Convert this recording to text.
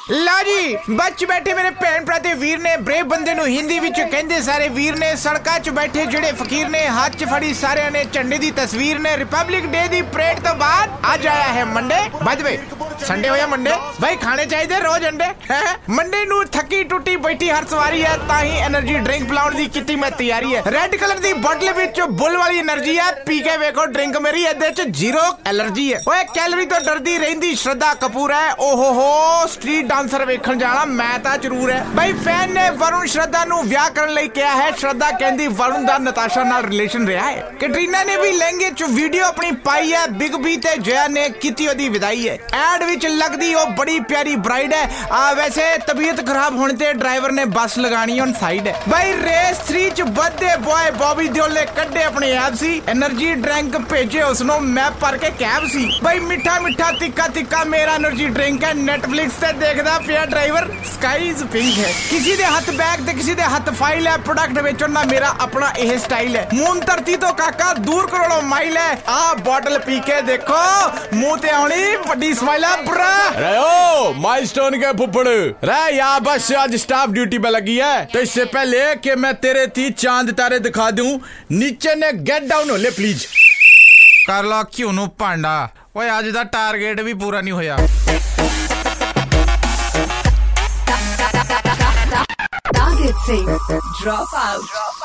ਲਾ ਜੀ ਬੱਚ ਬੈਠੇ ਮੇਰੇ ਭੈਣ ਭਰਾ ਤੇ ਵੀਰ ਨੇ, ਬ੍ਰੇਵ ਬੰਦੇ ਨੂੰ ਹਿੰਦੀ ਵਿੱਚ ਕਹਿੰਦੇ ਸਾਰੇ ਵੀਰ ਨੇ, ਸੜਕਾਂ 'ਚ ਬੈਠੇ ਜਿਹੜੇ ਫਕੀਰ ਨੇ, ਹੱਥ 'ਚ ਫੜੀ ਸਾਰਿਆਂ ਨੇ, ਝੰਡੇ ਦੀ ਤਸਵੀਰ ਨੇ ਰਿਪਬਲਿਕ ਡੇ ਦੀ ਪ੍ਰੇਡ ਤੋਂ ਬਾਅਦ ਅੱਜ ਆਇਆ ਹੈ ਮੰਡੇ ਬਜਵੇ ਸੰਡੇ ਹੋਇਆ ਮੰਡੇ ਭਾਈ ਖਾਣੇ ਚਾਹੀਦੇ ਰੋਜ਼ ਅੰਡੇ? ਮੰਡੇ ਨੂੰ ਥੱਕੀ ਟੁੱਟੀ ਬੈਠੀ ਹਰ ਸਵਾਰੀ ਹੈ, ਤਾਂ ਹੀ એનર્ਜੀ ਡਰਿੰਕ ਪਲਾਉਣ ਦੀ ਕੀਤੀ ਮੈਂ ਤਿਆਰੀ ਹੈ। ਰੈੱਡ ਕਲਰ ਦੀ ਬੋਤਲ ਵਿੱਚ ਬੁੱਲ ਵਾਲੀ એનર્ਜੀ ਹੈ, ਪੀ ਕੇ ਵੇਖੋ ਡਰਿੰਕ ਮੇਰੀ ਇਹਦੇ 'ਚ ਜ਼ੀਰੋ ਐਲਰਜੀ ਹੈ। ਓਏ ਕੈਲਰੀ ਤੋਂ ਡਰਦੀ ਰਹਿੰਦੀ ਸ਼ਰਧਾ ਕਪੂਰ ਹੈ ਓਹੋ ਹੋ ਸਟਰੀਟ ਡਾਂਸਰ ਵੇਖਣ ਜਾਣਾ, ਮੈਂ ਤਾਂ ਜ਼ਰੂਰ ਹੈ। ਬਈ ਫੈਨ ਨੇ ਵਰੁਣ ਸ਼ਰਧਾ ਨੂੰ ਵਿਆਹ ਕਰਨ ਲਈ ਕਿਹਾ ਹੈ। ਸ਼ਰਧਾ ਕਹਿੰਦੀ, ਵਰੁਣ ਦਾ ਨਤਾਸ਼ਾ ਨਾਲ ਰਿਲੇਸ਼ਨ ਰਿਹਾ ਹੈ। ਕੈਟਰੀਨਾ ਨੇ ਵੀ ਲਹਿੰਗੇ 'ਚ ਵੀਡੀਓ ਆਪਣੀ ਪਾਈ ਹੈ। ਬਿਗ ਬੀ ਤੇ ਜਯਾ ਨੇ ਕੀਤੀ ਉਹਦੀ ਵਿਦਾਈ ਹੈ। ਐਡ ਵਿੱਚ ਲੱਗਦੀ ਉਹ ਬੜੀ ਪਿਆਰੀ ਬ੍ਰਾਈਡ ਹੈ। ਆ ਵੈਸੇ ਤਬੀਅਤ ਖਰਾਬ ਹੋਣ ਤੇ ਡਰਾਈਵਰ ਨੇ ਬੱਸ ਲਗਾਣੀ ਔਨ ਸਾਈਡ ਹੈ। ਬਈ ਰੇਸ 3 'ਚ ਵੱਧੇ ਬॉय ਬੌਬੀ ਦਿਓਲੇ ਕੱਢੇ ਆਪਣੇ ਐਪ ਸੀ। એનર્ਜੀ ਡਰਿੰਕ ਭੇਜੇ ਉਸ ਨੂੰ। ਮੈਂ ਭਰ ਕੇ ਕੈਬ ਸੀ। ਬਈ ਮਿੱਠਾ ਮਿੱਠਾ ਤਿੱਕਾ ਤਿੱਕਾ ਮੇਰਾ એનર્ਜੀ ਡਰਿੰਕ ਹੈ। ਨੈਟਫਲਿਕਸ ਤੇ ਦੇਖ ਦੇਖਦਾ ਪਿਆ ਡਰਾਈਵਰ ਸਕਾਈਜ਼ ਪਿੰਕ ਹੈ ਕਿਸੇ ਦੇ ਹੱਥ ਬੈਗ ਤੇ ਕਿਸੇ ਦੇ ਹੱਥ ਫਾਈਲ ਹੈ ਪ੍ਰੋਡਕਟ ਵੇਚਣ ਦਾ ਮੇਰਾ ਆਪਣਾ ਇਹ ਸਟਾਈਲ ਹੈ ਮੂਨ ਧਰਤੀ ਤੋਂ ਕਾਕਾ ਦੂਰ ਕਰੋੜੋ ਮਾਈਲ ਹੈ ਆ ਬੋਟਲ ਪੀ ਕੇ ਦੇਖੋ ਮੂੰਹ ਤੇ ਆਉਣੀ ਵੱਡੀ ਸਮਾਈਲ ਹੈ ਬਰਾ अरे ओ माइलस्टोन के फुफड़ रे यहाँ बस से आज स्टाफ ड्यूटी पे लगी है तो इससे पहले कि मैं तेरे थी चांद तारे दिखा दूं नीचे ने गेट डाउन हो ले प्लीज ਕਰ ਲਾ ਕਿਉਂ ਨੂੰ ਭਾਂਡਾ ਓਏ ਅੱਜ ਦਾ ਟਾਰਗੇਟ ਵੀ ਪੂਰਾ ਨਹੀਂ Drop out. Drop out.